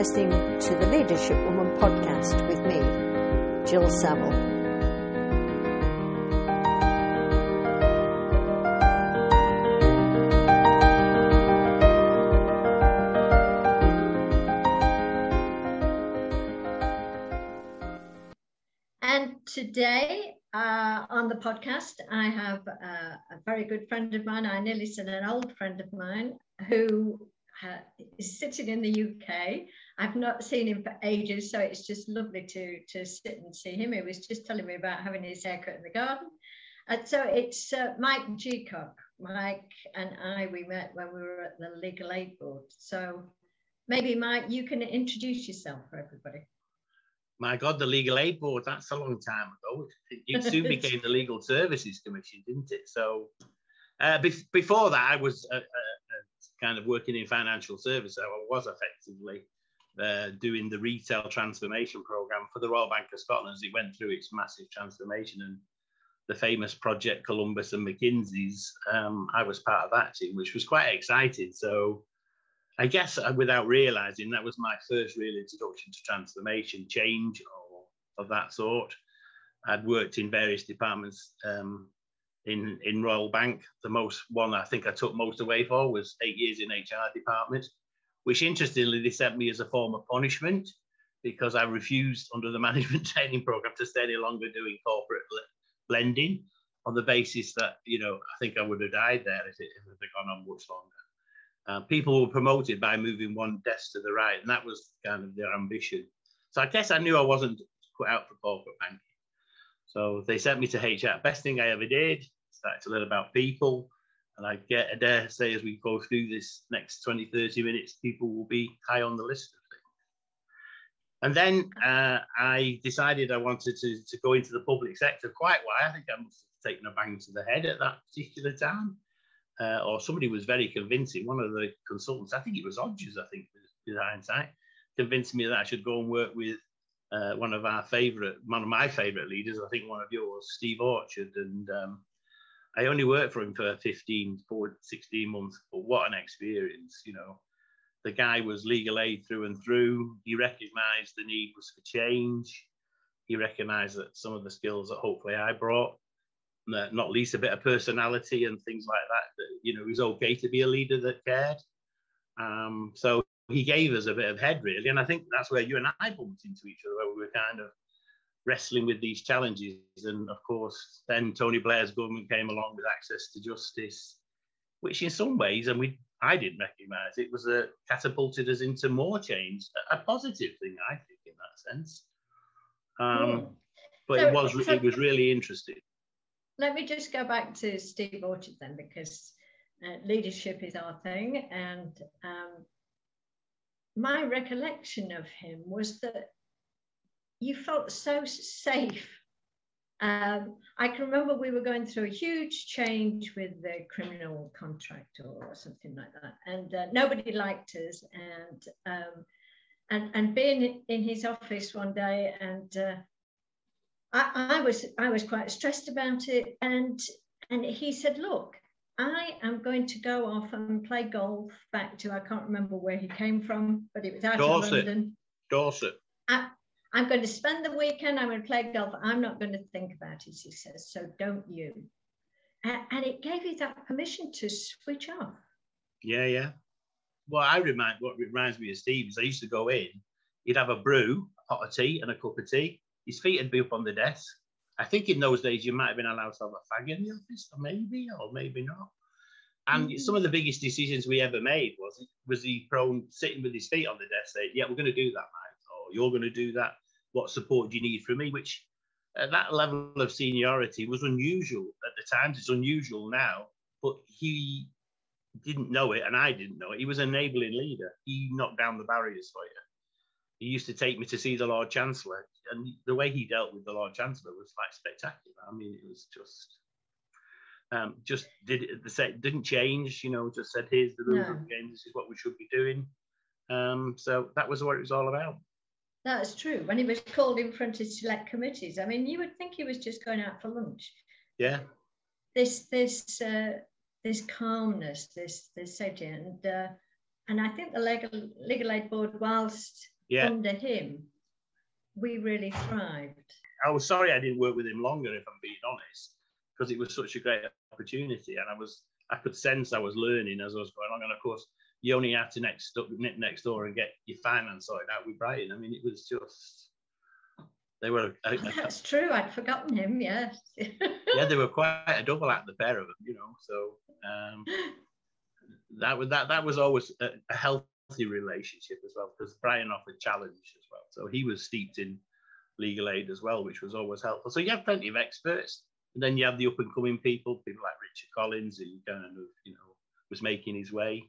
listening to the Leadership Woman podcast with me, Jill Saville. And today uh, on the podcast, I have uh, a very good friend of mine. I nearly said an old friend of mine who uh, is sitting in the UK. I've not seen him for ages, so it's just lovely to to sit and see him. He was just telling me about having his haircut in the garden. And so it's uh, Mike Jeacock. Mike and I, we met when we were at the Legal Aid Board. So maybe, Mike, you can introduce yourself for everybody. My God, the Legal Aid Board, that's a long time ago. It soon became the Legal Services Commission, didn't it? So uh, be- before that, I was uh, uh, kind of working in financial service. So I was effectively uh, doing the retail transformation program for the Royal Bank of Scotland as it went through its massive transformation and the famous project Columbus and McKinsey's. Um, I was part of that team, which was quite exciting. So I guess uh, without realizing, that was my first real introduction to transformation, change, or of that sort. I'd worked in various departments um, in in Royal Bank. The most one I think I took most away for was eight years in HR department, which interestingly they sent me as a form of punishment because I refused under the management training program to stay any longer doing corporate blending on the basis that you know I think I would have died there if it, if it had gone on much longer. Uh, people were promoted by moving one desk to the right, and that was kind of their ambition. So I guess I knew I wasn't put out for corporate banking. So they sent me to HR. Best thing I ever did. Started to learn about people. And I get, I dare say, as we go through this next 20, 30 minutes, people will be high on the list of things. And then uh, I decided I wanted to, to go into the public sector quite well. I think I must have taken a bang to the head at that particular time. Uh, or somebody was very convincing. One of the consultants, I think it was Odgers, I think, with hindsight, convinced me that I should go and work with uh, one of our favorite, one of my favorite leaders, I think one of yours, Steve Orchard. And um, I only worked for him for 15, 14, 16 months, but what an experience, you know. The guy was legal aid through and through. He recognized the need was for change. He recognized that some of the skills that hopefully I brought, not least a bit of personality and things like that, that, you know, it was okay to be a leader that cared. Um, so he gave us a bit of head really, and I think that's where you and I bumped into each other, where we were kind of wrestling with these challenges. And of course, then Tony Blair's government came along with access to justice, which in some ways, and we I didn't recognise it was a catapulted us into more change, a, positive thing, I think, in that sense. Um, hmm. But so, it was so, it was really interesting. Let me just go back to Steve Orchard then, because uh, leadership is our thing, and um, my recollection of him was that you felt so safe. Um, I can remember we were going through a huge change with the criminal contract or something like that, and uh, nobody liked us. And um, and and being in his office one day, and uh, I, I was I was quite stressed about it, and and he said, "Look, I am going to go off and play golf back to, I can't remember where he came from, but it was out Dorset. of London. Dorset. I, I'm going to spend the weekend, I'm going to play golf. I'm not going to think about it, he says. So don't you. And, and it gave you that permission to switch off. Yeah, yeah. Well, I remind what reminds me of Steve is I used to go in, he'd have a brew, a pot of tea, and a cup of tea. His feet would be up on the desk. I think in those days you might have been allowed to have a fag in the office, or maybe, or maybe not. And mm-hmm. some of the biggest decisions we ever made was was he prone sitting with his feet on the desk saying, "Yeah, we're going to do that, mate," or "You're going to do that. What support do you need from me?" Which at that level of seniority was unusual at the time. It's unusual now, but he didn't know it, and I didn't know it. He was an enabling leader. He knocked down the barriers for you. He used to take me to see the Lord Chancellor, and the way he dealt with the Lord Chancellor was like spectacular. I mean, it was just um, just did it didn't change. You know, just said here's the rules no. of the game. This is what we should be doing. Um, so that was what it was all about. That's true. When he was called in front of select committees, I mean, you would think he was just going out for lunch. Yeah. This this uh, this calmness, this this safety, and uh, and I think the legal, legal aid board, whilst yeah. under him, we really thrived. I was sorry I didn't work with him longer, if I'm being honest, because it was such a great opportunity, and I was I could sense I was learning as I was going along. And of course, you only have to next nip next door and get your finance sorted out with Brian. I mean, it was just they were. A, a, That's true. I'd forgotten him. Yes. yeah, they were quite a double act, the pair of them. You know, so um, that was that. That was always a, a healthy relationship as well, because Brian offered challenge as well. So he was steeped in legal aid as well, which was always helpful. So you have plenty of experts, and then you have the up and coming people, people like Richard Collins, who kind of you know was making his way.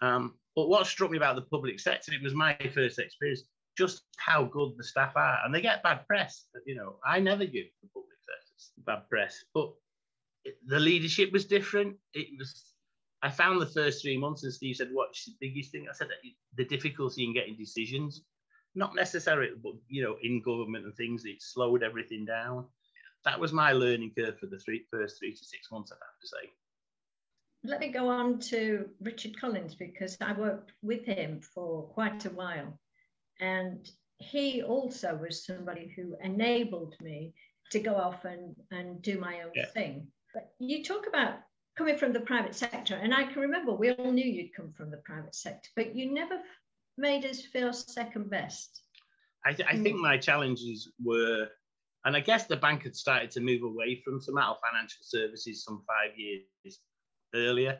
Um, but what struck me about the public sector, it was my first experience, just how good the staff are, and they get bad press. You know, I never give the public sector bad press, but the leadership was different. It was. I found the first three months, and Steve said, "What's the biggest thing?" I said, "The difficulty in getting decisions." not necessarily, but you know, in government and things, it slowed everything down. That was my learning curve for the three, first three to six months, I'd have to say. Let me go on to Richard Collins because I worked with him for quite a while. And he also was somebody who enabled me to go off and, and do my own yeah. thing. But you talk about coming from the private sector, and I can remember we all knew you'd come from the private sector, but you never made us feel second best? I, th- I think mm. my challenges were, and I guess the bank had started to move away from Somato Financial Services some five years earlier,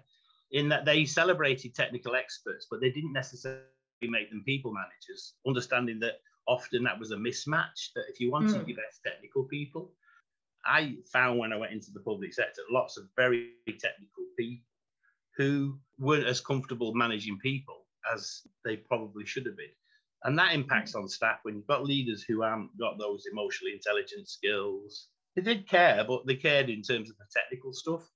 in that they celebrated technical experts, but they didn't necessarily make them people managers, understanding that often that was a mismatch, that if you wanted mm. your best technical people, I found when I went into the public sector lots of very technical people who weren't as comfortable managing people as they probably should have been. And that impacts on staff when you've got leaders who haven't got those emotionally intelligent skills. They did care, but they cared in terms of the technical stuff.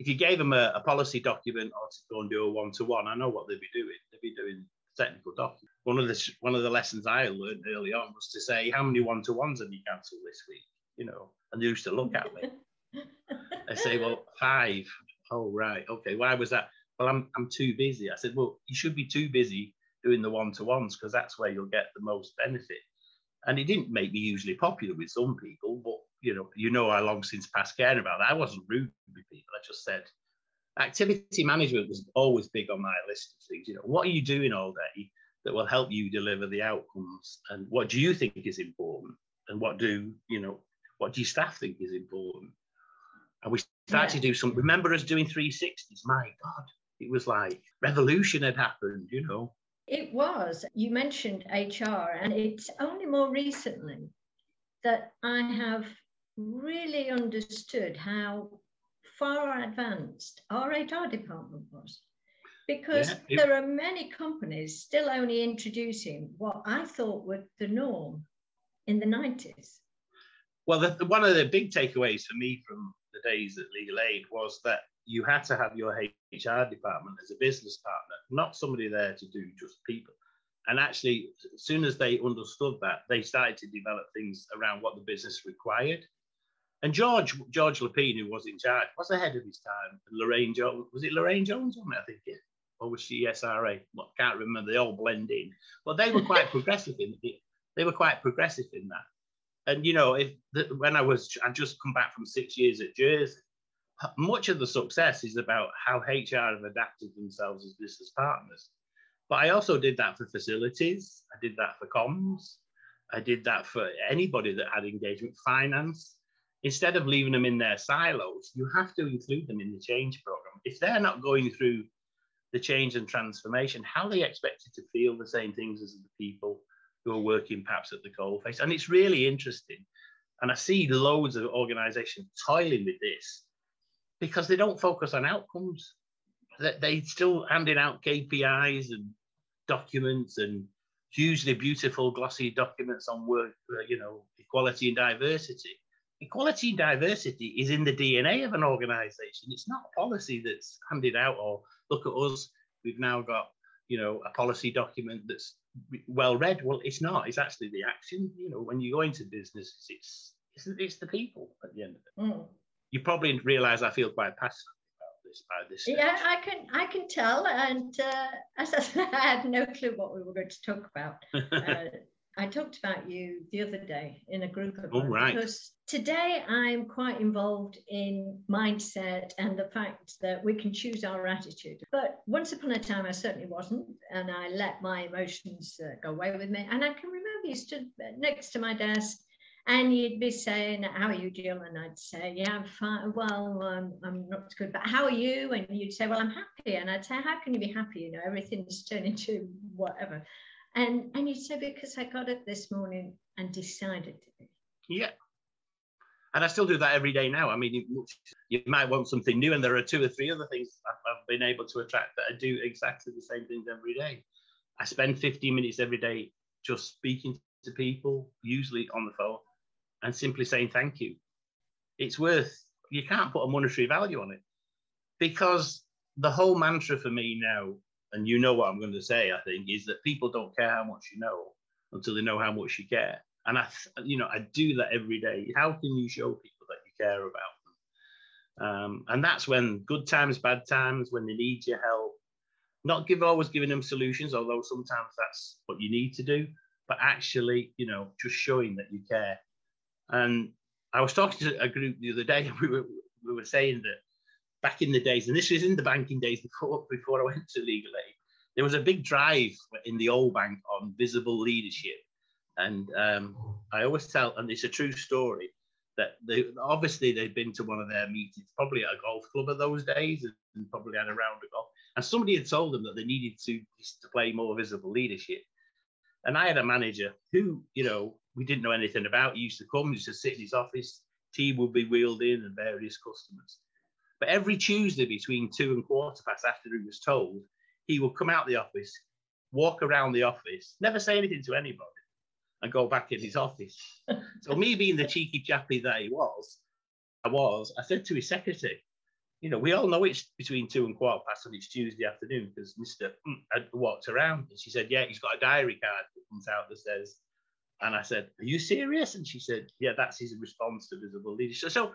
If you gave them a, a policy document or to go and do a one-to-one, I know what they'd be doing. They'd be doing technical document. One of the one of the lessons I learned early on was to say, "How many one-to-ones have you cancelled this week?" You know, and they used to look at me. I say, "Well, five. Oh, right. Okay. Why was that? well, I'm, I'm too busy. I said, well, you should be too busy doing the one-to-ones because that's where you'll get the most benefit. And it didn't make me usually popular with some people, but you know, you know, I long since past caring about that. I wasn't rude with people. I just said, activity management was always big on my list of things. You know, what are you doing all day that will help you deliver the outcomes? And what do you think is important? And what do you know? What do your staff think is important? And we started yeah. to do some. Remember us doing 360s? My God, it was like revolution had happened, you know. It was. You mentioned HR, and it's only more recently that I have really understood how far advanced our HR department was. Because yeah, there are many companies still only introducing what I thought were the norm in the 90s. Well, the, one of the big takeaways for me from the days at Legal Aid was that you had to have your HR department as a business partner, not somebody there to do just people. And actually, as soon as they understood that, they started to develop things around what the business required. And George, George Lapine, who was in charge, was ahead of his time. And Lorraine Jones, was it Lorraine Jones on it, I think, yeah? Or was she SRA? Well, I can't remember. They all blend in. But they were quite progressive in it. They were quite progressive in that. And you know, if the, when I was, I just come back from six years at Jersey, much of the success is about how HR have adapted themselves as business partners. But I also did that for facilities. I did that for comms. I did that for anybody that had engagement, finance. Instead of leaving them in their silos, you have to include them in the change program. If they're not going through the change and transformation, how are they expected to feel the same things as the people who are working perhaps at the coalface? And it's really interesting. And I see loads of organizations toiling with this because they don't focus on outcomes. They, they still handing out KPIs and documents and hugely beautiful glossy documents on work, uh, you know, equality and diversity. Equality and diversity is in the DNA of an organization. It's not a policy that's handed out or look at us, we've now got, you know, a policy document that's well read. Well, it's not. It's actually the action. You know, when you go into business, it's it's, it's the people at the end of it. Mm you probably realize I feel quite passionate about this by this. Stage. Yeah, I can I can tell, and uh, as I said, I had no clue what we were going to talk about. uh, I talked about you the other day in a group of oh, right. because today I'm quite involved in mindset and the fact that we can choose our attitude. But once upon a time, I certainly wasn't, and I let my emotions uh, go away with me. And I can remember you stood next to my desk and you'd be saying, How are you, Jill? And I'd say, Yeah, I'm fine. Well, um, I'm not good, but how are you? And you'd say, Well, I'm happy. And I'd say, How can you be happy? You know, everything's turned into whatever. And and you'd say, Because I got it this morning and decided to be. Yeah. And I still do that every day now. I mean, you, you might want something new, and there are two or three other things I've been able to attract that I do exactly the same things every day. I spend 15 minutes every day just speaking to people, usually on the phone and simply saying thank you. It's worth, you can't put a monetary value on it because the whole mantra for me now, and you know what I'm going to say, I think, is that people don't care how much you know until they know how much you care. And I, you know, I do that every day. How can you show people that you care about them? Um, and that's when good times, bad times, when they need your help, not give always giving them solutions, although sometimes that's what you need to do, but actually, you know, just showing that you care and I was talking to a group the other day, we were we were saying that back in the days, and this was in the banking days before before I went to legal aid, there was a big drive in the old bank on visible leadership. And um, I always tell, and it's a true story, that they obviously they'd been to one of their meetings, probably at a golf club of those days, and probably had a round of golf. And somebody had told them that they needed to, to play more visible leadership. And I had a manager who, you know, we didn't know anything about. He used to come, he used to sit in his office, tea would be wheeled in and various customers. But every Tuesday between two and quarter past after he was told, he would come out the office, walk around the office, never say anything to anybody, and go back in his office. so me being the cheeky chappy that he was, I was, I said to his secretary, you know, we all know it's between two and quarter past on it's Tuesday afternoon because Mr. Mm, had walked around. And she said, yeah, he's got a diary card that comes out that says and I said, Are you serious? And she said, Yeah, that's his response to visible leadership. So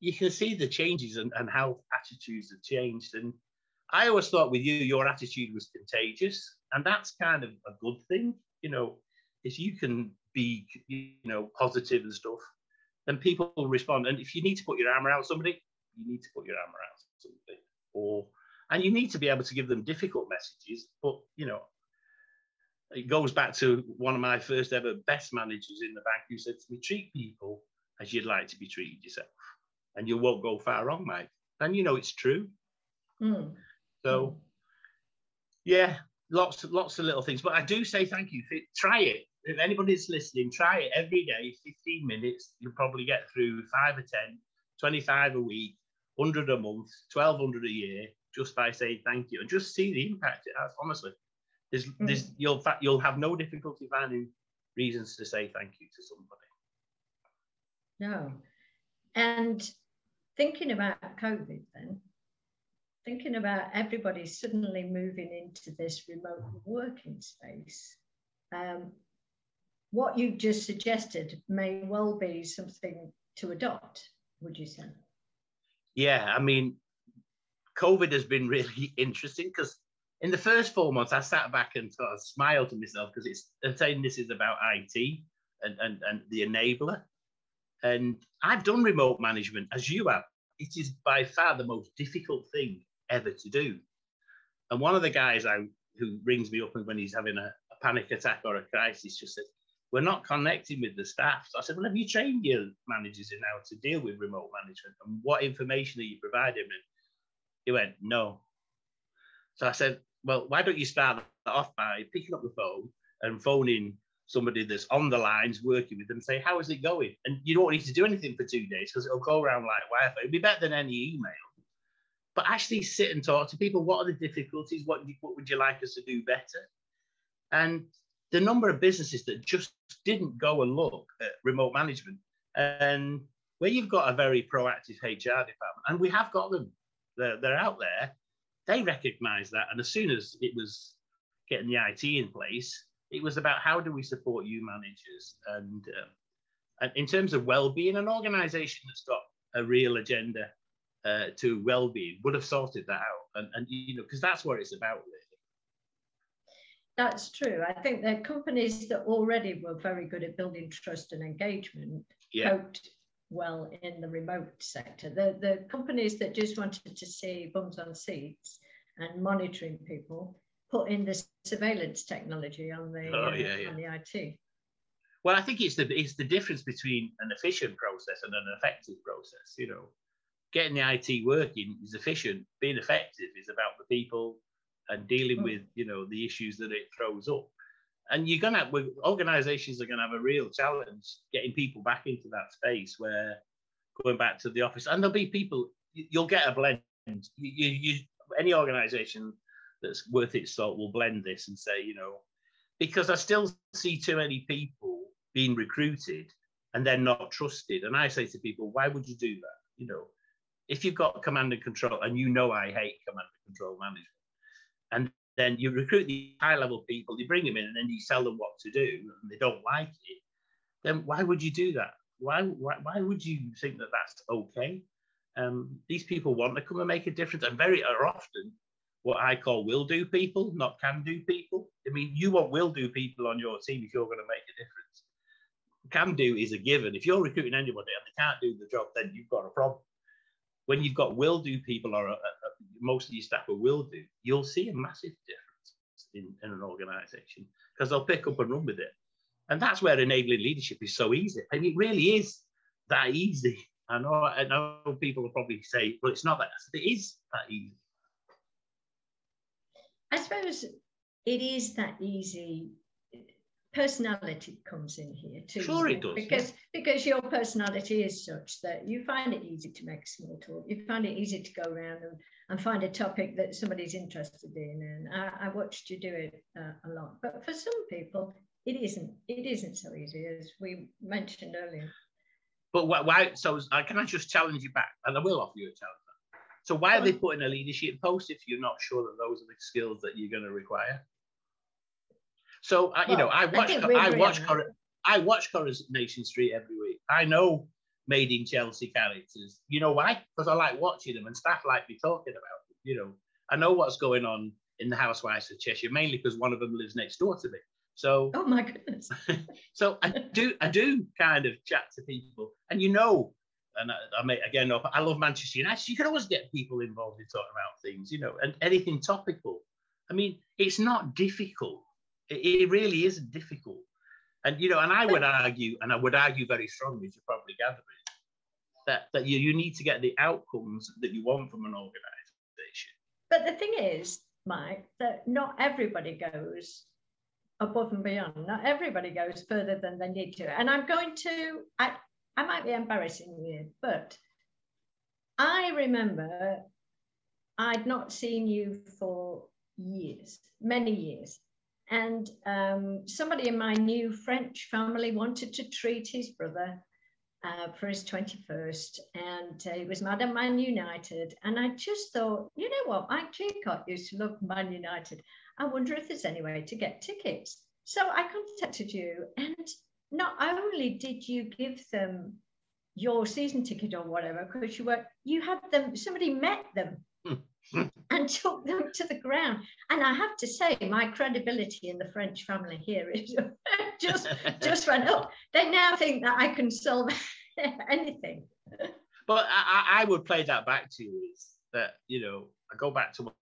you can see the changes and, and how attitudes have changed. And I always thought with you, your attitude was contagious. And that's kind of a good thing, you know, if you can be, you know, positive and stuff, then people will respond. And if you need to put your arm around somebody, you need to put your arm around somebody. Or and you need to be able to give them difficult messages, but you know, it goes back to one of my first ever best managers in the bank who said to me, treat people as you'd like to be treated yourself, and you won't go far wrong, mate. And you know it's true. Mm. So, yeah, lots lots of little things. But I do say thank you. Try it. If anybody's listening, try it every day, 15 minutes. You'll probably get through five or 10, 25 a week, 100 a month, 1200 a year, just by saying thank you and just see the impact it has, honestly. There's, mm. there's, you'll, you'll have no difficulty finding reasons to say thank you to somebody. No. And thinking about COVID then, thinking about everybody suddenly moving into this remote working space, um, what you've just suggested may well be something to adopt, would you say? Yeah, I mean, COVID has been really interesting because in the first four months, I sat back and sort of smiled to myself because it's saying this is about IT and, and, and the enabler. And I've done remote management as you have. It is by far the most difficult thing ever to do. And one of the guys I, who rings me up when he's having a, a panic attack or a crisis just says, We're not connecting with the staff. So I said, Well, have you trained your managers in how to deal with remote management? And what information are you providing? And he went, No. So I said, well, why don't you start off by picking up the phone and phoning somebody that's on the lines working with them, say, how is it going? And you don't need to do anything for two days because it'll go around like Wi-Fi. It'll be better than any email. But actually sit and talk to people. What are the difficulties? What, what would you like us to do better? And the number of businesses that just didn't go and look at remote management and where you've got a very proactive HR department, and we have got them, they're, they're out there, they recognize that. And as soon as it was getting the IT in place, it was about how do we support you managers and, uh, and in terms of well-being, an organization that's got a real agenda uh, to well-being would have sorted that out. And, and you know, because that's what it's about, really. That's true. I think that companies that already were very good at building trust and engagement yeah. coped well in the remote sector. The, the companies that just wanted to see bums on seats and monitoring people put in the surveillance technology on the, oh, uh, yeah, yeah. on the IT. Well, I think it's the it's the difference between an efficient process and an effective process. You know, getting the IT working is efficient. Being effective is about the people and dealing mm. with you know the issues that it throws up. And you're gonna organisations are gonna have a real challenge getting people back into that space where going back to the office. And there'll be people you'll get a blend. You, you, you any organisation that's worth its salt will blend this and say you know because I still see too many people being recruited and then not trusted. And I say to people, why would you do that? You know, if you've got command and control, and you know I hate command and control management, and then you recruit the high level people, you bring them in, and then you tell them what to do, and they don't like it, then why would you do that? Why, why, why would you think that that's okay? Um, these people want to come and make a difference, and very are often, what I call will do people, not can do people. I mean, you want will do people on your team if you're going to make a difference. Can do is a given. If you're recruiting anybody and they can't do the job, then you've got a problem when you've got will do people or a, a, most of your staff are will do, you'll see a massive difference in, in an organization because they'll pick up and run with it. And that's where enabling leadership is so easy. I mean, it really is that easy. I know, I know people will probably say, well, it's not that. It is that easy. I suppose it is that easy personality comes in here too. Sure, it does. Because yeah. because your personality is such that you find it easy to make small talk. You find it easy to go around and, and find a topic that somebody's interested in. And I, I watched you do it uh, a lot. But for some people, it isn't. It isn't so easy as we mentioned earlier. But why? So can I just challenge you back? And I will offer you a challenge. So why are they putting a leadership post if you're not sure that those are the skills that you're going to require? So uh, you know, I watch I, I watch Cor- I watch Coronation Street every week. I know made in Chelsea characters. You know why? Because I like watching them and staff like me talking about them. You know, I know what's going on in the Housewives of Cheshire, mainly because one of them lives next door to me. So Oh my goodness. so I do I do kind of chat to people and you know and I, I may again I love Manchester United. You can always get people involved in talking about things, you know, and anything topical. I mean, it's not difficult it, it really isn't difficult. And you know, and I would argue, and I would argue very strongly, as you probably gather, that that you, you need to get the outcomes that you want from an organisation. But the thing is, Mike, that not everybody goes above and beyond. Not everybody goes further than they need to. And I'm going to, I, I might be embarrassing you, but I remember I'd not seen you for years, many years. And um, somebody in my new French family wanted to treat his brother uh, for his 21st, and uh, it was Madam Man United. And I just thought, you know what, Mike Jeacock used to love Man United. I wonder if there's any way to get tickets. So I contacted you, and not only did you give them your season ticket or whatever, because you were, you had them, somebody met them and took them to the ground. And I have to say, my credibility in the French family here is just just went up. They now think that I can solve anything. But I, I would play that back to you is that you know I go back to what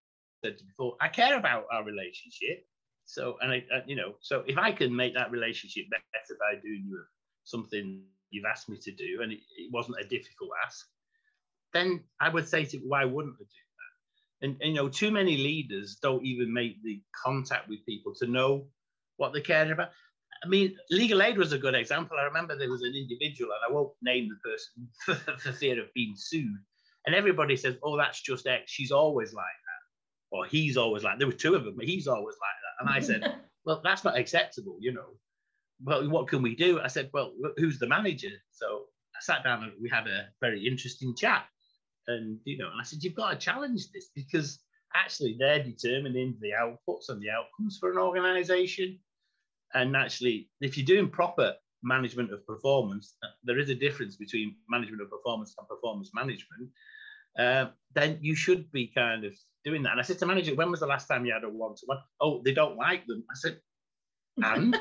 I said before. I care about our relationship. So and I, uh, you know so if I can make that relationship better by doing you something you've asked me to do and it, it wasn't a difficult ask, then I would say to why wouldn't I do and, and, you know too many leaders don't even make the contact with people to know what they care about. I mean legal aid was a good example. I remember there was an individual and i won't name the person for, for fear of being sued and everybody says oh that's just x. She's always like that or he's always like there were two of them but he's always like that and i said well that's not acceptable you know well what can we do i said well who's the manager so i sat down and we had a very interesting chat and you know, and I said, you've got to challenge this because actually they're determining the outputs and the outcomes for an organization. And actually, if you're doing proper management of performance, uh, there is a difference between management of performance and performance management. Uh, then you should be kind of doing that. And I said to manager, when was the last time you had a one to one? Oh, they don't like them. I said, and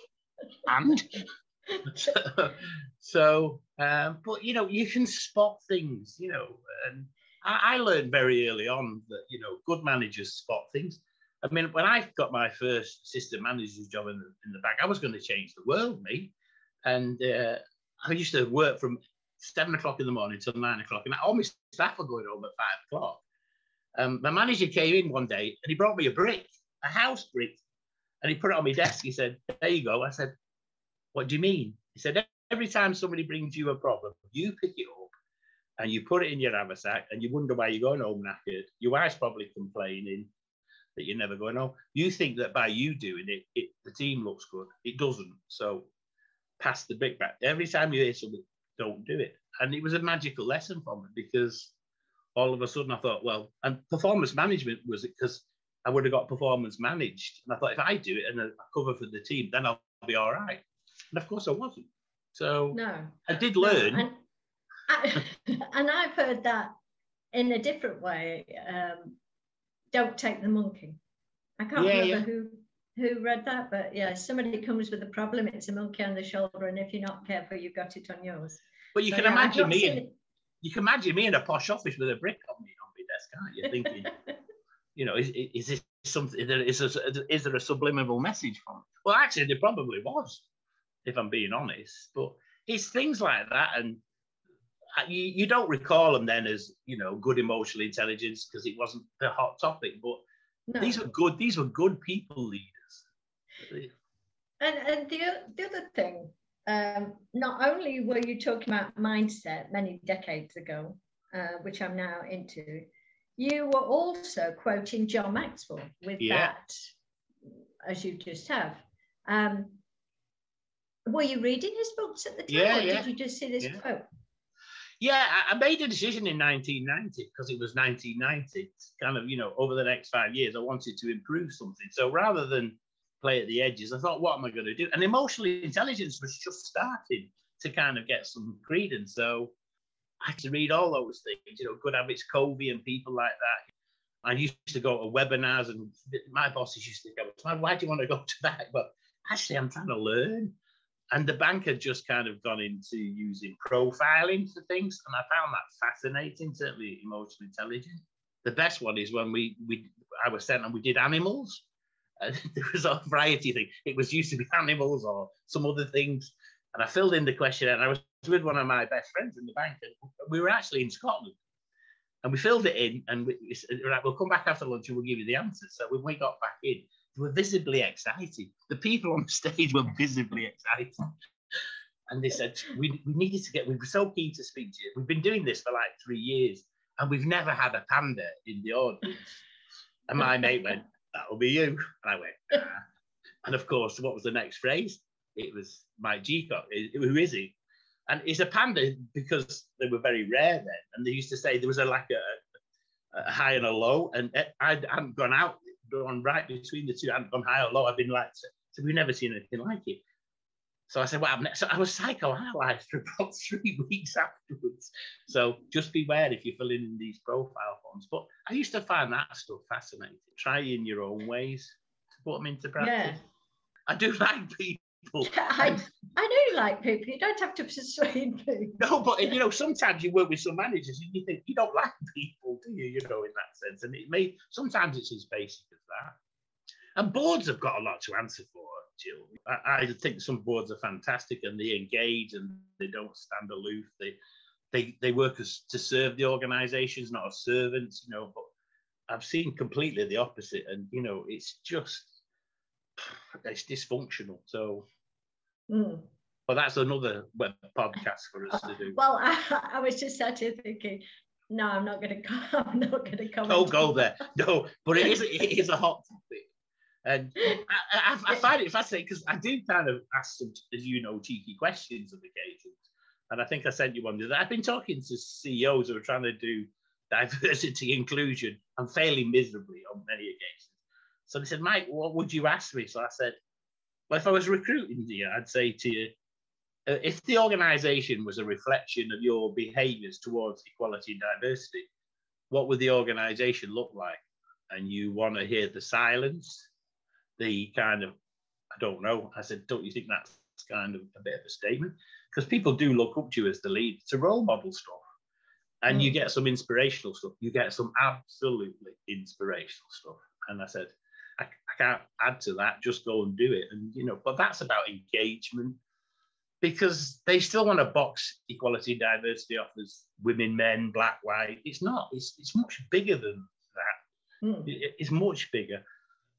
and so, so um, but you know, you can spot things, you know, and I, I learned very early on that you know good managers spot things. I mean, when I got my first assistant manager's job in the, in the bank, I was going to change the world, me. And uh, I used to work from seven o'clock in the morning till nine o'clock, and all my staff were going home at five o'clock. Um, my manager came in one day and he brought me a brick, a house brick, and he put it on my desk. He said, There you go. I said, What do you mean? He said, Every time somebody brings you a problem, you pick it up and you put it in your haversack and you wonder why you're going home knackered. Your wife's probably complaining that you're never going home. You think that by you doing it, it the team looks good. It doesn't. So pass the brick back. Every time you hear something, don't do it. And it was a magical lesson for me because all of a sudden I thought, well, and performance management was it because I would have got performance managed. And I thought if I do it and I cover for the team, then I'll be all right. And of course I wasn't. So no, I did learn. No, and, I, and I've heard that in a different way. Um, don't take the monkey. I can't yeah, remember yeah. who who read that, but yeah, somebody comes with a problem, it's a monkey on the shoulder, and if you're not careful, you've got it on yours. But you so, can yeah, imagine me, in, you can imagine me in a posh office with a brick on me on my desk, can't you? Thinking, you know, is, is this something? Is there, is there a subliminal message from? It? Well, actually, there probably was, if I'm being honest. But it's things like that, and uh, you, you don't recall them then as you know good emotional intelligence because it wasn't the hot topic, but. No. These were good. These were good people leaders and, and the, the other thing, um, not only were you talking about mindset many decades ago, uh, which I'm now into, you were also quoting John Maxwell with yeah. that, as you just have. Um, were you reading his books at the time, yeah, or yeah. did you just see this yeah. quote? Yeah, I made a decision in 1990 because it was 1990. Kind of, you know, over the next five years, I wanted to improve something. So rather than play at the edges. I thought, what am I going to do? And emotional intelligence was just starting to kind of get some credence. So I had to read all those things, you know, Good Habits Covey and people like that. I used to go to webinars, and my bosses used to go, "Why do you want to go to that?" But actually, I'm trying to learn. And the bank had just kind of gone into using profiling for things, and I found that fascinating. Certainly, emotional intelligence. The best one is when we we I was sent and we did animals, Uh, there was a variety thing. It was used to be animals or some other things. And I filled in the questionnaire and I was with one of my best friends in the bank. And we were actually in Scotland. And we filled it in and we, said, right, we'll come back after lunch and we'll give you the answers. So when we got back in, we were visibly excited. The people on the stage were visibly excited. And they said, we, we needed to get, we were so keen to speak to you. We've been doing this for like three years and we've never had a panda in the audience. And my mate went, that'll be you. And I went, and of course, what was the next phrase? It was Mike Jeacock. Who is he? And he's a panda because they were very rare then. And they used to say there was a like a, a high and a low. And I hadn't gone out, gone right between the two. I hadn't gone high or low. I've been like, so we've never seen anything like it. So I said, well, so I was psychoanalyzed for about three weeks afterwards. So just beware if you're filling in these profile forms. But I used to find that stuff fascinating. Try in your own ways to put them into practice. Yeah. I do like people. I, I know you like people. You don't have to persuade me. No, but you know, sometimes you work with some managers and you think you don't like people, do you? You know, in that sense. And it may sometimes it's as basic as that. And boards have got a lot to answer for. I, I, think some boards are fantastic and they engage and they don't stand aloof. They they they work as to serve the organizations, not as servants, you know. But I've seen completely the opposite, and you know, it's just it's dysfunctional. So. Mm. But that's another web podcast for us to do. Well, I, I was just sat here thinking, no, I'm not going to. come. I'm not going to come. Don't go there. No, but it is. It is a hot topic. And I, I, I find it fascinating because I do kind of ask some, as you know, cheeky questions on occasions. And I think I sent you one. I've been talking to CEOs who are trying to do diversity inclusion and failing miserably on many occasions. So they said, Mike, what would you ask me? So I said, well, if I was recruiting you, I'd say to you, uh, if the organization was a reflection of your behaviors towards equality and diversity, what would the organization look like? And you want to hear the silence, the kind of, I don't know. I said, don't you think that's kind of a bit of a statement? Because people do look up to you as the lead. It's a role model stuff. And mm. you get some inspirational stuff. You get some absolutely inspirational stuff. And I said, I, I can't add to that. Just go and do it. And, you know, but that's about engagement because they still want to box equality diversity offers women, men, black, white. It's not. It's, it's much bigger than that. Mm. It, it's much bigger.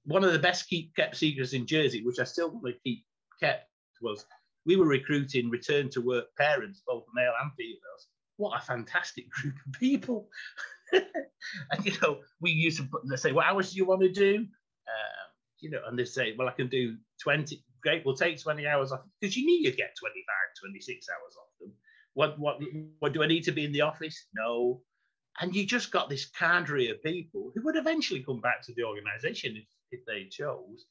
One of the best keep kept secrets in Jersey, which I still want to keep kept, was we were recruiting return to work parents, both male and females. What a fantastic group of people. and you know, we used to they say, What hours do you want to do? Um, you know, and they say, Well, I can do 20, great, we'll take 20 hours off because you need to get 25, 26 hours off them. What, what, what do I need to be in the office? No. And you just got this cadre of people who would eventually come back to the organization if, they chose,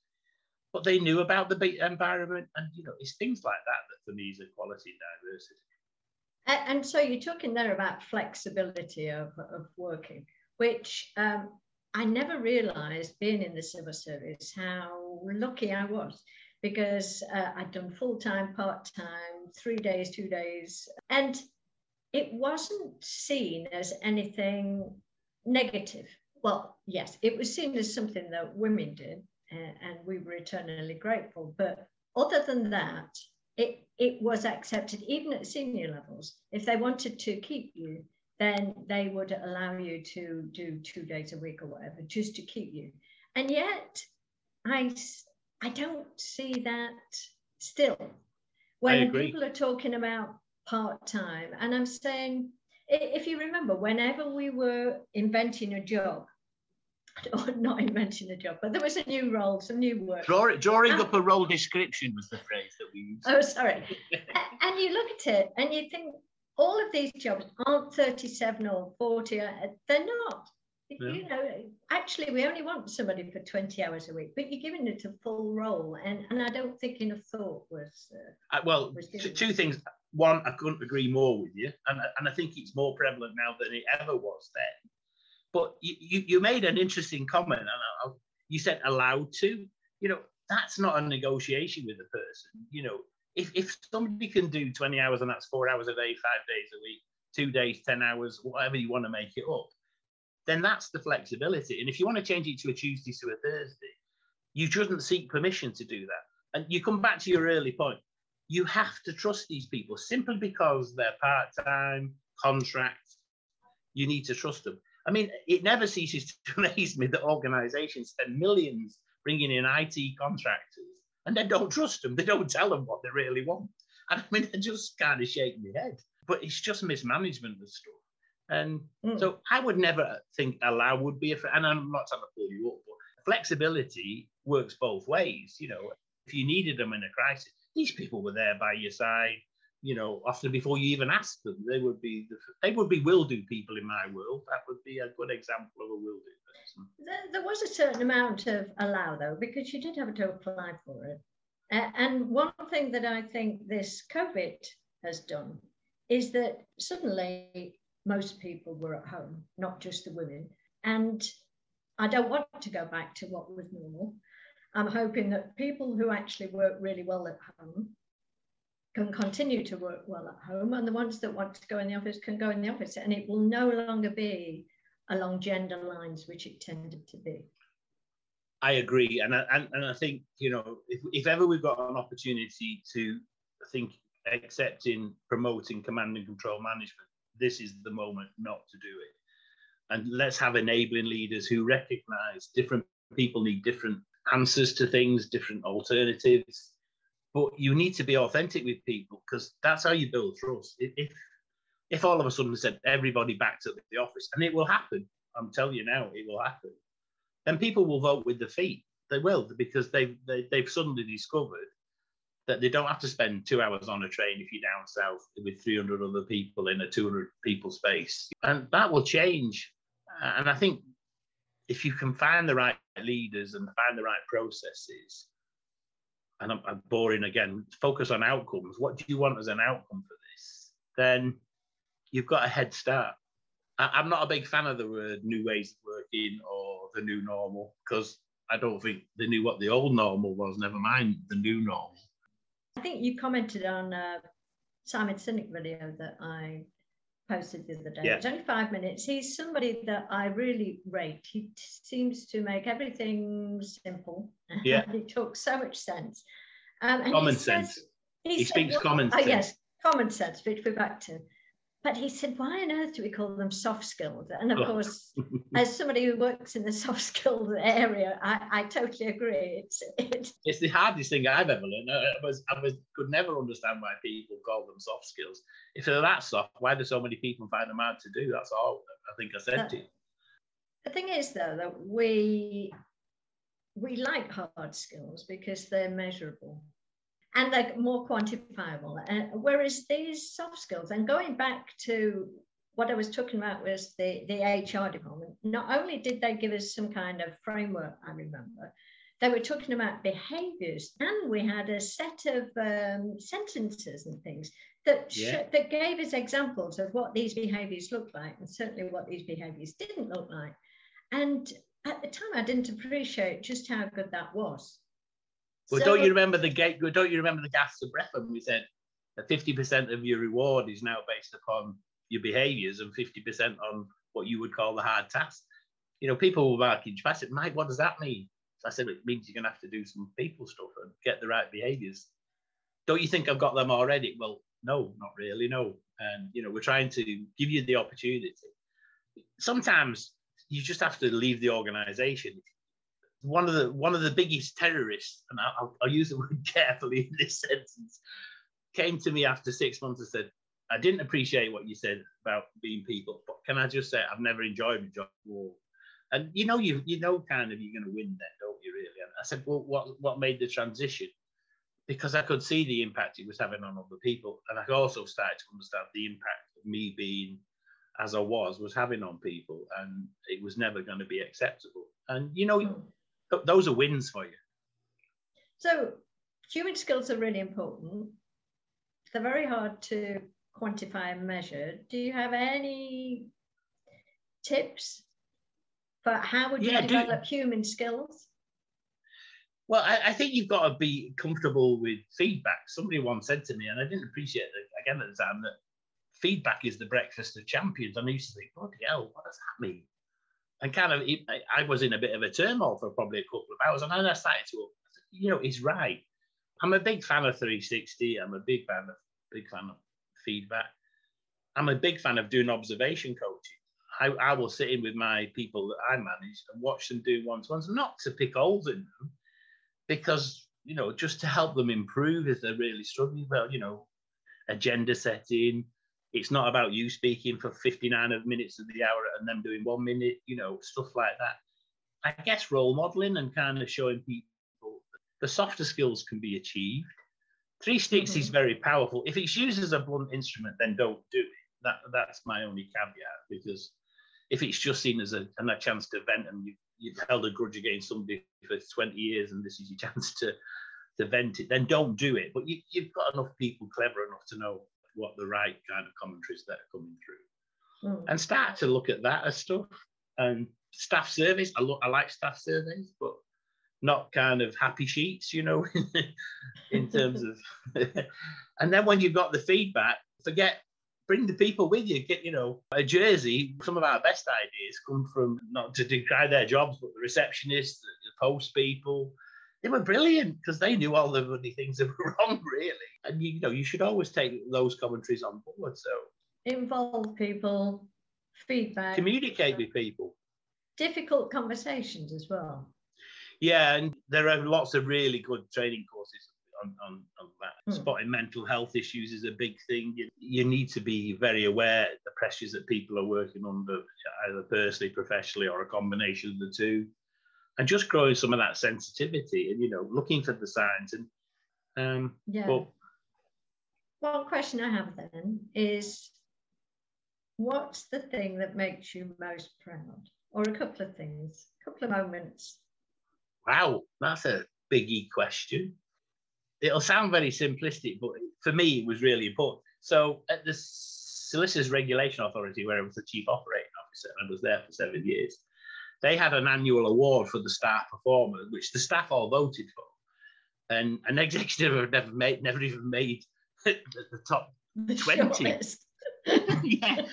but they knew about the environment. And, you know, it's things like that that for me is equality and diversity. And so you're talking there about flexibility of, of working, which um, I never realized being in the civil service how lucky I was because uh, I'd done full time, part time, three days, two days, and it wasn't seen as anything negative. Well, yes, it was seen as something that women did, uh, and we were eternally grateful. But other than that, it, it was accepted even at senior levels. If they wanted to keep you, then they would allow you to do two days a week or whatever, just to keep you. And yet, I I don't see that still. When people are talking about part time, and I'm saying, if you remember, whenever we were inventing a job, not inventing a job, but there was a new role, some new work. Draw, drawing up a role description was the phrase that we used. Oh, sorry. and you look at it and you think, all of these jobs aren't 37 or 40, uh, they're not. Yeah. You know, actually, we only want somebody for 20 hours a week, but you're giving it a full role. And, and I don't think enough thought was. Uh, uh, well, was two things. One, I couldn't agree more with you. And, and I think it's more prevalent now than it ever was then. But you, you, made an interesting comment, and you said allowed to. You know, that's not a negotiation with the person. You know, if, if somebody can do 20 hours and that's four hours a day, five days a week, two days, 10 hours, whatever you want to make it up, then that's the flexibility. And if you want to change it to a Tuesday to a Thursday, you shouldn't seek permission to do that. And you come back to your early point. You have to trust these people simply because they're part time, contract. You need to trust them. I mean, it never ceases to amaze me that organizations spend millions bringing in IT contractors and they don't trust them. They don't tell them what they really want. And I mean, I just kind of shake my head. But it's just mismanagement of stuff. And mm. so I would never think allow would be a, and I'm not trying to pull you up, but flexibility works both ways. You know, if you needed them in a crisis, these people were there by your side. You know, often before you even ask them, they would be the, they would be will do people in my world. That would be a good example of a will do person. There, there was a certain amount of allow though, because you did have to apply for it. Uh, and one thing that I think this COVID has done is that suddenly most people were at home, not just the women. And I don't want to go back to what was normal. I'm hoping that people who actually work really well at home can continue to work well at home, and the ones that want to go in the office can go in the office, and it will no longer be along gender lines, which it tended to be. I agree, and I, and, and I think you know if, if ever we've got an opportunity to think accepting promoting command and control management this is the moment not to do it. And let's have enabling leaders who recognize different people need different answers to things, different alternatives. But you need to be authentic with people because that's how you build trust. If if all of a sudden said everybody back to the office, and it will happen, I'm telling you now, it will happen, then people will vote with their feet. They will because they've they, have they have suddenly discovered that they don't have to spend two hours on a train if you're down south with 300 other people in a 200 people space. And that will change. And I think if you can find the right leaders and find the right processes, and I'm, I'm boring again, focus on outcomes. What do you want as an outcome for this? Then you've got a head start. I, am not a big fan of the word new ways of working or the new normal because I don't think they knew what the old normal was, never mind the new normal. I think you commented on uh, Simon Sinek video that I posted the other day. Yeah. It's only five minutes. He's somebody that I really rate. He seems to make everything simple. Yeah. he talks so much sense. Um, common sense. he, he said, speaks well, common oh, sense. yes, common sense, which we're back to. But he said, why on earth do we call them soft skills? And of oh. course, as somebody who works in the soft skills area, I, I totally agree. It's, it's it's the hardest thing I've ever learned. I was I was could never understand why people call them soft skills. If they're that soft, why do so many people find them hard to do? That's all I think I said to you. The thing is, though, that we we like hard skills because they're measurable and they're more quantifiable. Uh, whereas these soft skills, and going back to what I was talking about was the, the HR department, not only did they give us some kind of framework, I remember, they were talking about behaviors, and we had a set of um, sentences and things that, yeah. that gave us examples of what these behaviors looked like, and certainly what these behaviors didn't look like. And at the time, I didn't appreciate just how good that was. Well, so, don't you remember the gate? Don't you remember the gas of breath when we said that fifty percent of your reward is now based upon your behaviours and fifty percent on what you would call the hard task? You know, people were marking fast. Mike, what does that mean? So I said, it means you're going to have to do some people stuff and get the right behaviours. Don't you think I've got them already? Well, no, not really, no. And you know, we're trying to give you the opportunity. Sometimes you just have to leave the organisation one of the one of the biggest terrorists, and I'll, I'll use the word carefully in this sentence, came to me after six months and said, "I didn't appreciate what you said about being people, but can I just say I've never enjoyed a job war." And you know, you you know, kind of you're going to win then, don't you? Really? And I said, "Well, what what made the transition?" Because I could see the impact it was having on other people, and I also started to understand the impact of me being as I was was having on people, and it was never going to be acceptable. And you know, those are wins for you. So human skills are really important. They're very hard to quantify and measure. Do you have any tips for how would you yeah, develop do, human skills? Well, I, I, think you've got to be comfortable with feedback. Somebody once said to me, and I didn't appreciate it again at the time, that feedback is the breakfast of champions. And I used to think, bloody hell, what does that mean? And kind of I was in a bit of a turmoil for probably a couple of hours, and then I started to, you know, he's right. I'm a big fan of 360. I'm a big fan of big fan of feedback. I'm a big fan of doing observation coaching. I, I will sit in with my people that I manage and watch them do one-to-ones, not to pick holes in them, because you know, just to help them improve if they're really struggling. Well, you know, agenda setting, it's not about you speaking for 59 of minutes of the hour and them doing one minute, you know, stuff like that. I guess role modeling and kind of showing people the softer skills can be achieved. Three sticks mm-hmm. is very powerful. If it's used as a blunt instrument, then don't do it. That that's my only caveat because if it's just seen as a, and a chance to vent and you, you've held a grudge against somebody for 20 years and this is your chance to to vent it, then don't do it. But you, you've got enough people clever enough to know what the right kind of commentaries that are coming through, mm. and start to look at that as stuff. And staff surveys, I look, I like staff surveys, but not kind of happy sheets, you know, in terms of. and then when you've got the feedback, forget bring the people with you. Get, you know, a Jersey, some of our best ideas come from not to decry their jobs, but the receptionists, the, the post people, they were brilliant because they knew all the funny things that were wrong, really. And you, know, you should always take those commentaries on board. So involve people, feedback, communicate with people, difficult conversations as well. Yeah, and there are lots of really good training courses on, on, on that. Mm. Spotting mental health issues is a big thing. You, you, need to be very aware the pressures that people are working under, either personally, professionally, or a combination of the two and just growing some of that sensitivity and you know looking for the signs and um yeah. but, one question i have then is what's the thing that makes you most proud? Or a couple of things a couple of moments. Wow that's a biggie question. It'll sound very simplistic, but for me, it was really important. So at the Solicitors Regulation Authority, where I was the chief operating officer, and I was there for seven years, they had an annual award for the staff performer, which the staff all voted for. And an executive had never made, never even made the, the top The 20. yeah.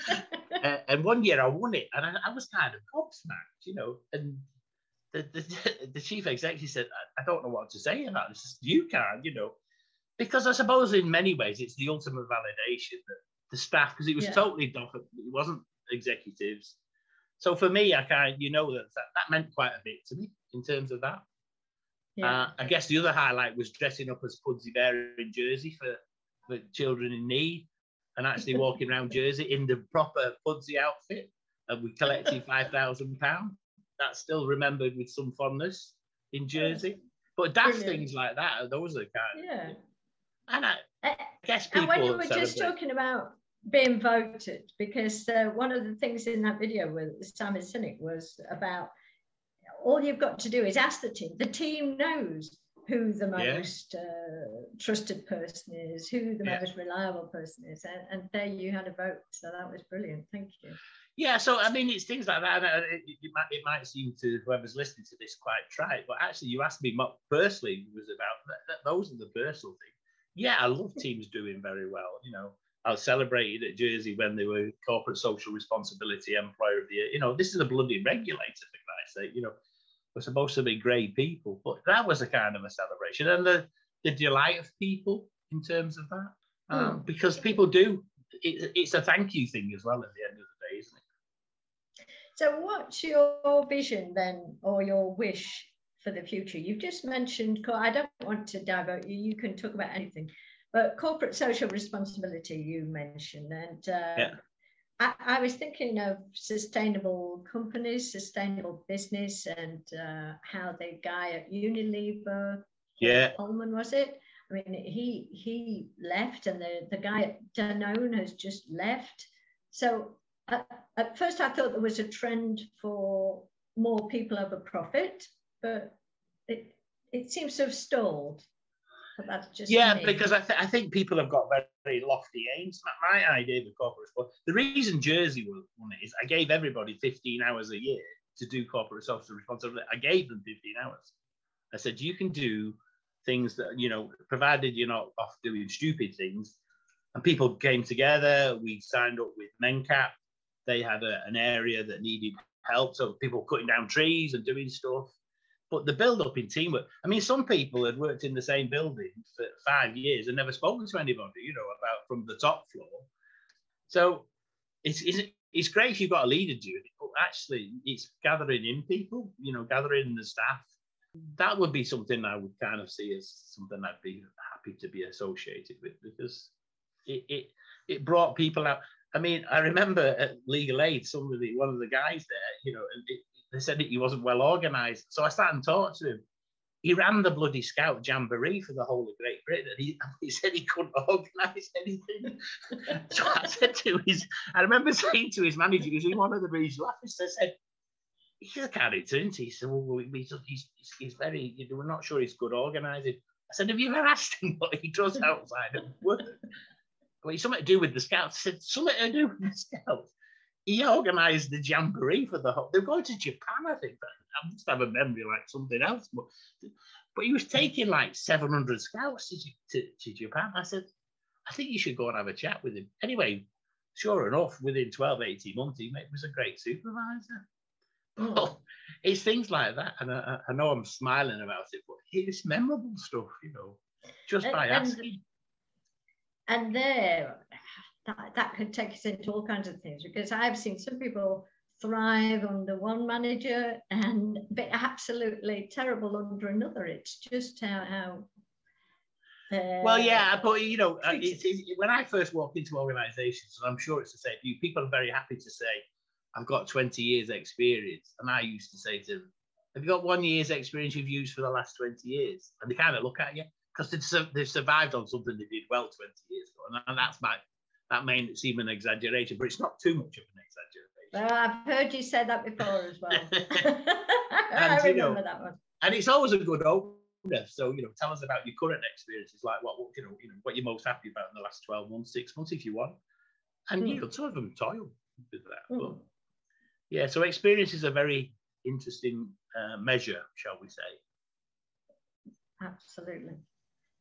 Uh, and one year I won it, and I, I was kind of gobsmacked, you know. And the, the, the chief executive said, I, I don't know what to say about this. You can, you know. Because I suppose in many ways it's the ultimate validation that the staff, because it was Yeah. totally different, it wasn't executives. So for me, I kind you know that, that that meant quite a bit to me in terms of that. Yeah. Uh, I guess the other highlight was dressing up as Pudsey Bear in Jersey for, for children in need and actually walking around Jersey in the proper Pudsey outfit. And we collected £5,000. That's still remembered with some fondness in Jersey. But daft Brilliant. things like that, those are kind of. yeah. And I Uh, guess And when you were just talking about being voted, because uh, one of the things in that video with Simon Sinek was about all you've got to do is ask the team. The team knows who the Yeah. most uh, trusted person is, who the Yeah. most reliable person is, and, and there you had a vote. So that was brilliant. Thank you. Yeah, so I mean, it's things like that. And it, it, might, it might seem to whoever's listening to this quite trite, but actually, you asked me personally was about that, that, those are the personal things. Yeah, I love teams doing very well. You know, I celebrated at Jersey when they were corporate social responsibility employer of the year. You know, this is a bloody regulator for Christ's sake. You know, we're supposed to be great people, but that was a kind of a celebration and the the delight of people in terms of that, um, Hmm. because people do. It, it's a thank you thing as well at the end of the day, isn't it? So, what's your vision then, or your wish for the future? You've just mentioned, I don't want to divert you, you can talk about anything, but corporate social responsibility you mentioned. And uh, Yeah. I, I was thinking of sustainable companies, sustainable business, and uh, how the guy at Unilever, Yeah. Coleman was it? I mean, he he left, and the, the guy at Danone has just left. So at, at first, I thought there was a trend for more people over profit, but it it seems to have stalled. But that's just Yeah, me. because I, th- I think people have got very, very lofty aims. My, my idea of corporate sport, the reason Jersey won won it is I gave everybody 15 hours a year to do corporate social responsibility. I gave them 15 hours. I said, you can do things that, you know, provided you're not off doing stupid things. And people came together. We signed up with MenCap. They had a, an area that needed help. So people cutting down trees and doing stuff. But the build up in teamwork, I mean, some people had worked in the same building for five years and never spoken to anybody, you know, about from the top floor. So it's, it's, it's great if you've got a leader doing it, but actually it's gathering in people, you know, gathering the staff. That would be something I would kind of see as something I'd be happy to be associated with because it, it, it brought people out. I mean, I remember at Legal Aid, somebody, one of the guys there, you know, and it, they said that he wasn't well organised. So I sat and talked to him. He ran the bloody Scout Jamboree for the whole of Great Britain. He, he said he couldn't organise anything. so I said to his, I remember saying to his manager, he was in one of the regional offices, I said, he's a character, isn't he? He said, well, he's, he's, he's very, you know, we're not sure he's good organising. I said, have you ever asked him what he does outside of work? Well, it's something to do with the scouts. I said, something to do with the scouts. He organised the jamboree for the whole. They're going to Japan, I think. I must have a memory like something else. But, but he was taking like 700 scouts to, to, to Japan. I said, I think you should go and have a chat with him. Anyway, sure enough, within 12, 18 months, he was a great supervisor. Mm. Well, it's things like that. And I, I know I'm smiling about it, but it's memorable stuff, you know, just by And- and- asking. and there that, that could take us into all kinds of things because I've seen some people thrive under one manager and be absolutely terrible under another. It's just how how. Uh, Well, yeah, but you know, uh, it's, it's, when I first walk into organisations, and I'm sure it's the same for you, people are very happy to say, "I've got 20 years' experience," and I used to say to them, "Have you got one year's experience you've used for the last 20 years?" And they kind of look at you because they've, they've survived on something they did well 20 years ago, and, and that's my that may seem an exaggeration, but it's not too much of an exaggeration. Well, I've heard you say that before as well. I And, you remember know, that one. and it's always a good opener So you know, tell us about your current experiences, like what, what you know, you know, what you're most happy about in the last twelve months, six months, if you want. And mm. you know, some of them toil with that. Mm. But yeah, so experience is a very interesting uh, measure, shall we say? Absolutely.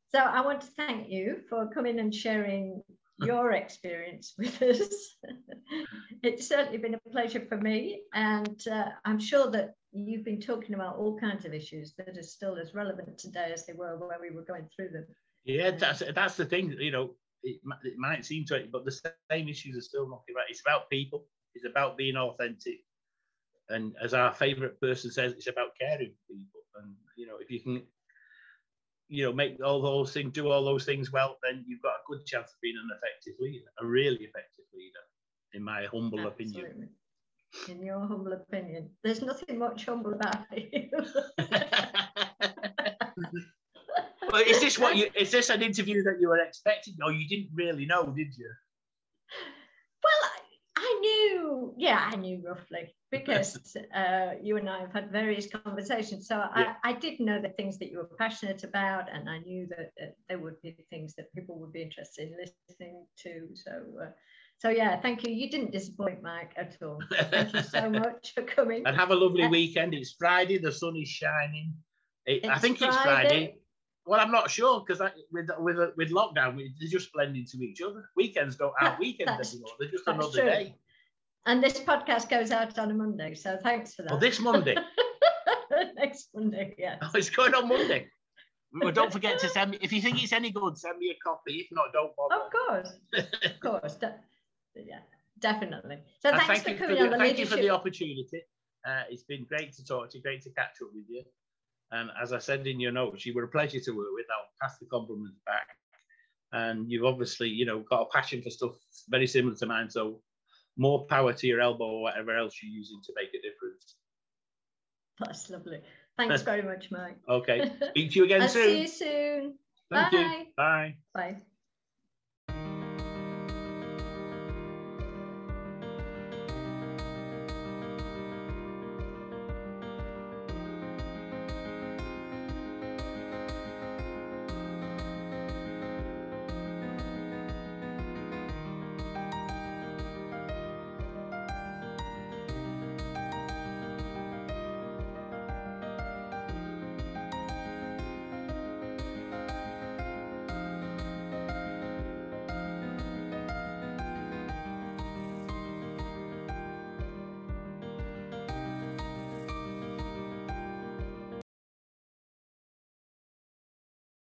So I want to thank you for coming and sharing your experience with us. it's certainly been a pleasure for me, and uh, I'm sure that you've been talking about all kinds of issues that are still as relevant today as they were when we were going through them. Yeah, that's that's the thing. You know, it, it might seem to it, but the same issues are still knocking around. It's about people. It's about being authentic, and as our favourite person says, it's about caring for people. And you know, if you can you know, make all those things, do all those things well, then you've got a good chance of being an effective leader, a really effective leader, in my humble Absolutely. opinion. In your humble opinion, there's nothing much humble about you. well, is this what you? Is this an interview that you were expecting, or you didn't really know, did you? Well, I knew. Yeah, I knew roughly because uh, you and I have had various conversations. So yeah. I, I, did know the things that you were passionate about, and I knew that, that, there would be things that people would be interested in listening to. So, uh, so yeah, thank you. You didn't disappoint, Mike, at all. Thank you so much for coming. And have a lovely uh, weekend. It's Friday. The sun is shining. It, I think Friday. it's Friday. Well, I'm not sure because with with with lockdown, they're just blending to each other. Weekends don't have weekends anymore. They're just another true. day. And this podcast goes out on a Monday, so thanks for that. Oh, this Monday. Next Monday, yeah. Oh, it's going on Monday. well, don't forget to send me if you think it's any good, send me a copy. If not, don't bother. Of course, of course, De- yeah, definitely. So thanks thank for coming for the, on the Thank leadership. you for the opportunity. Uh, it's been great to talk to you, great to catch up with you. And as I said in your notes, you were a pleasure to work with. I'll pass the compliments back. And you've obviously, you know, got a passion for stuff very similar to mine. So more power to your elbow or whatever else you're using to make a difference. That's lovely. Thanks very much, Mike. okay. Speak to you again soon. See you soon. Thank Bye. You. Bye. Bye.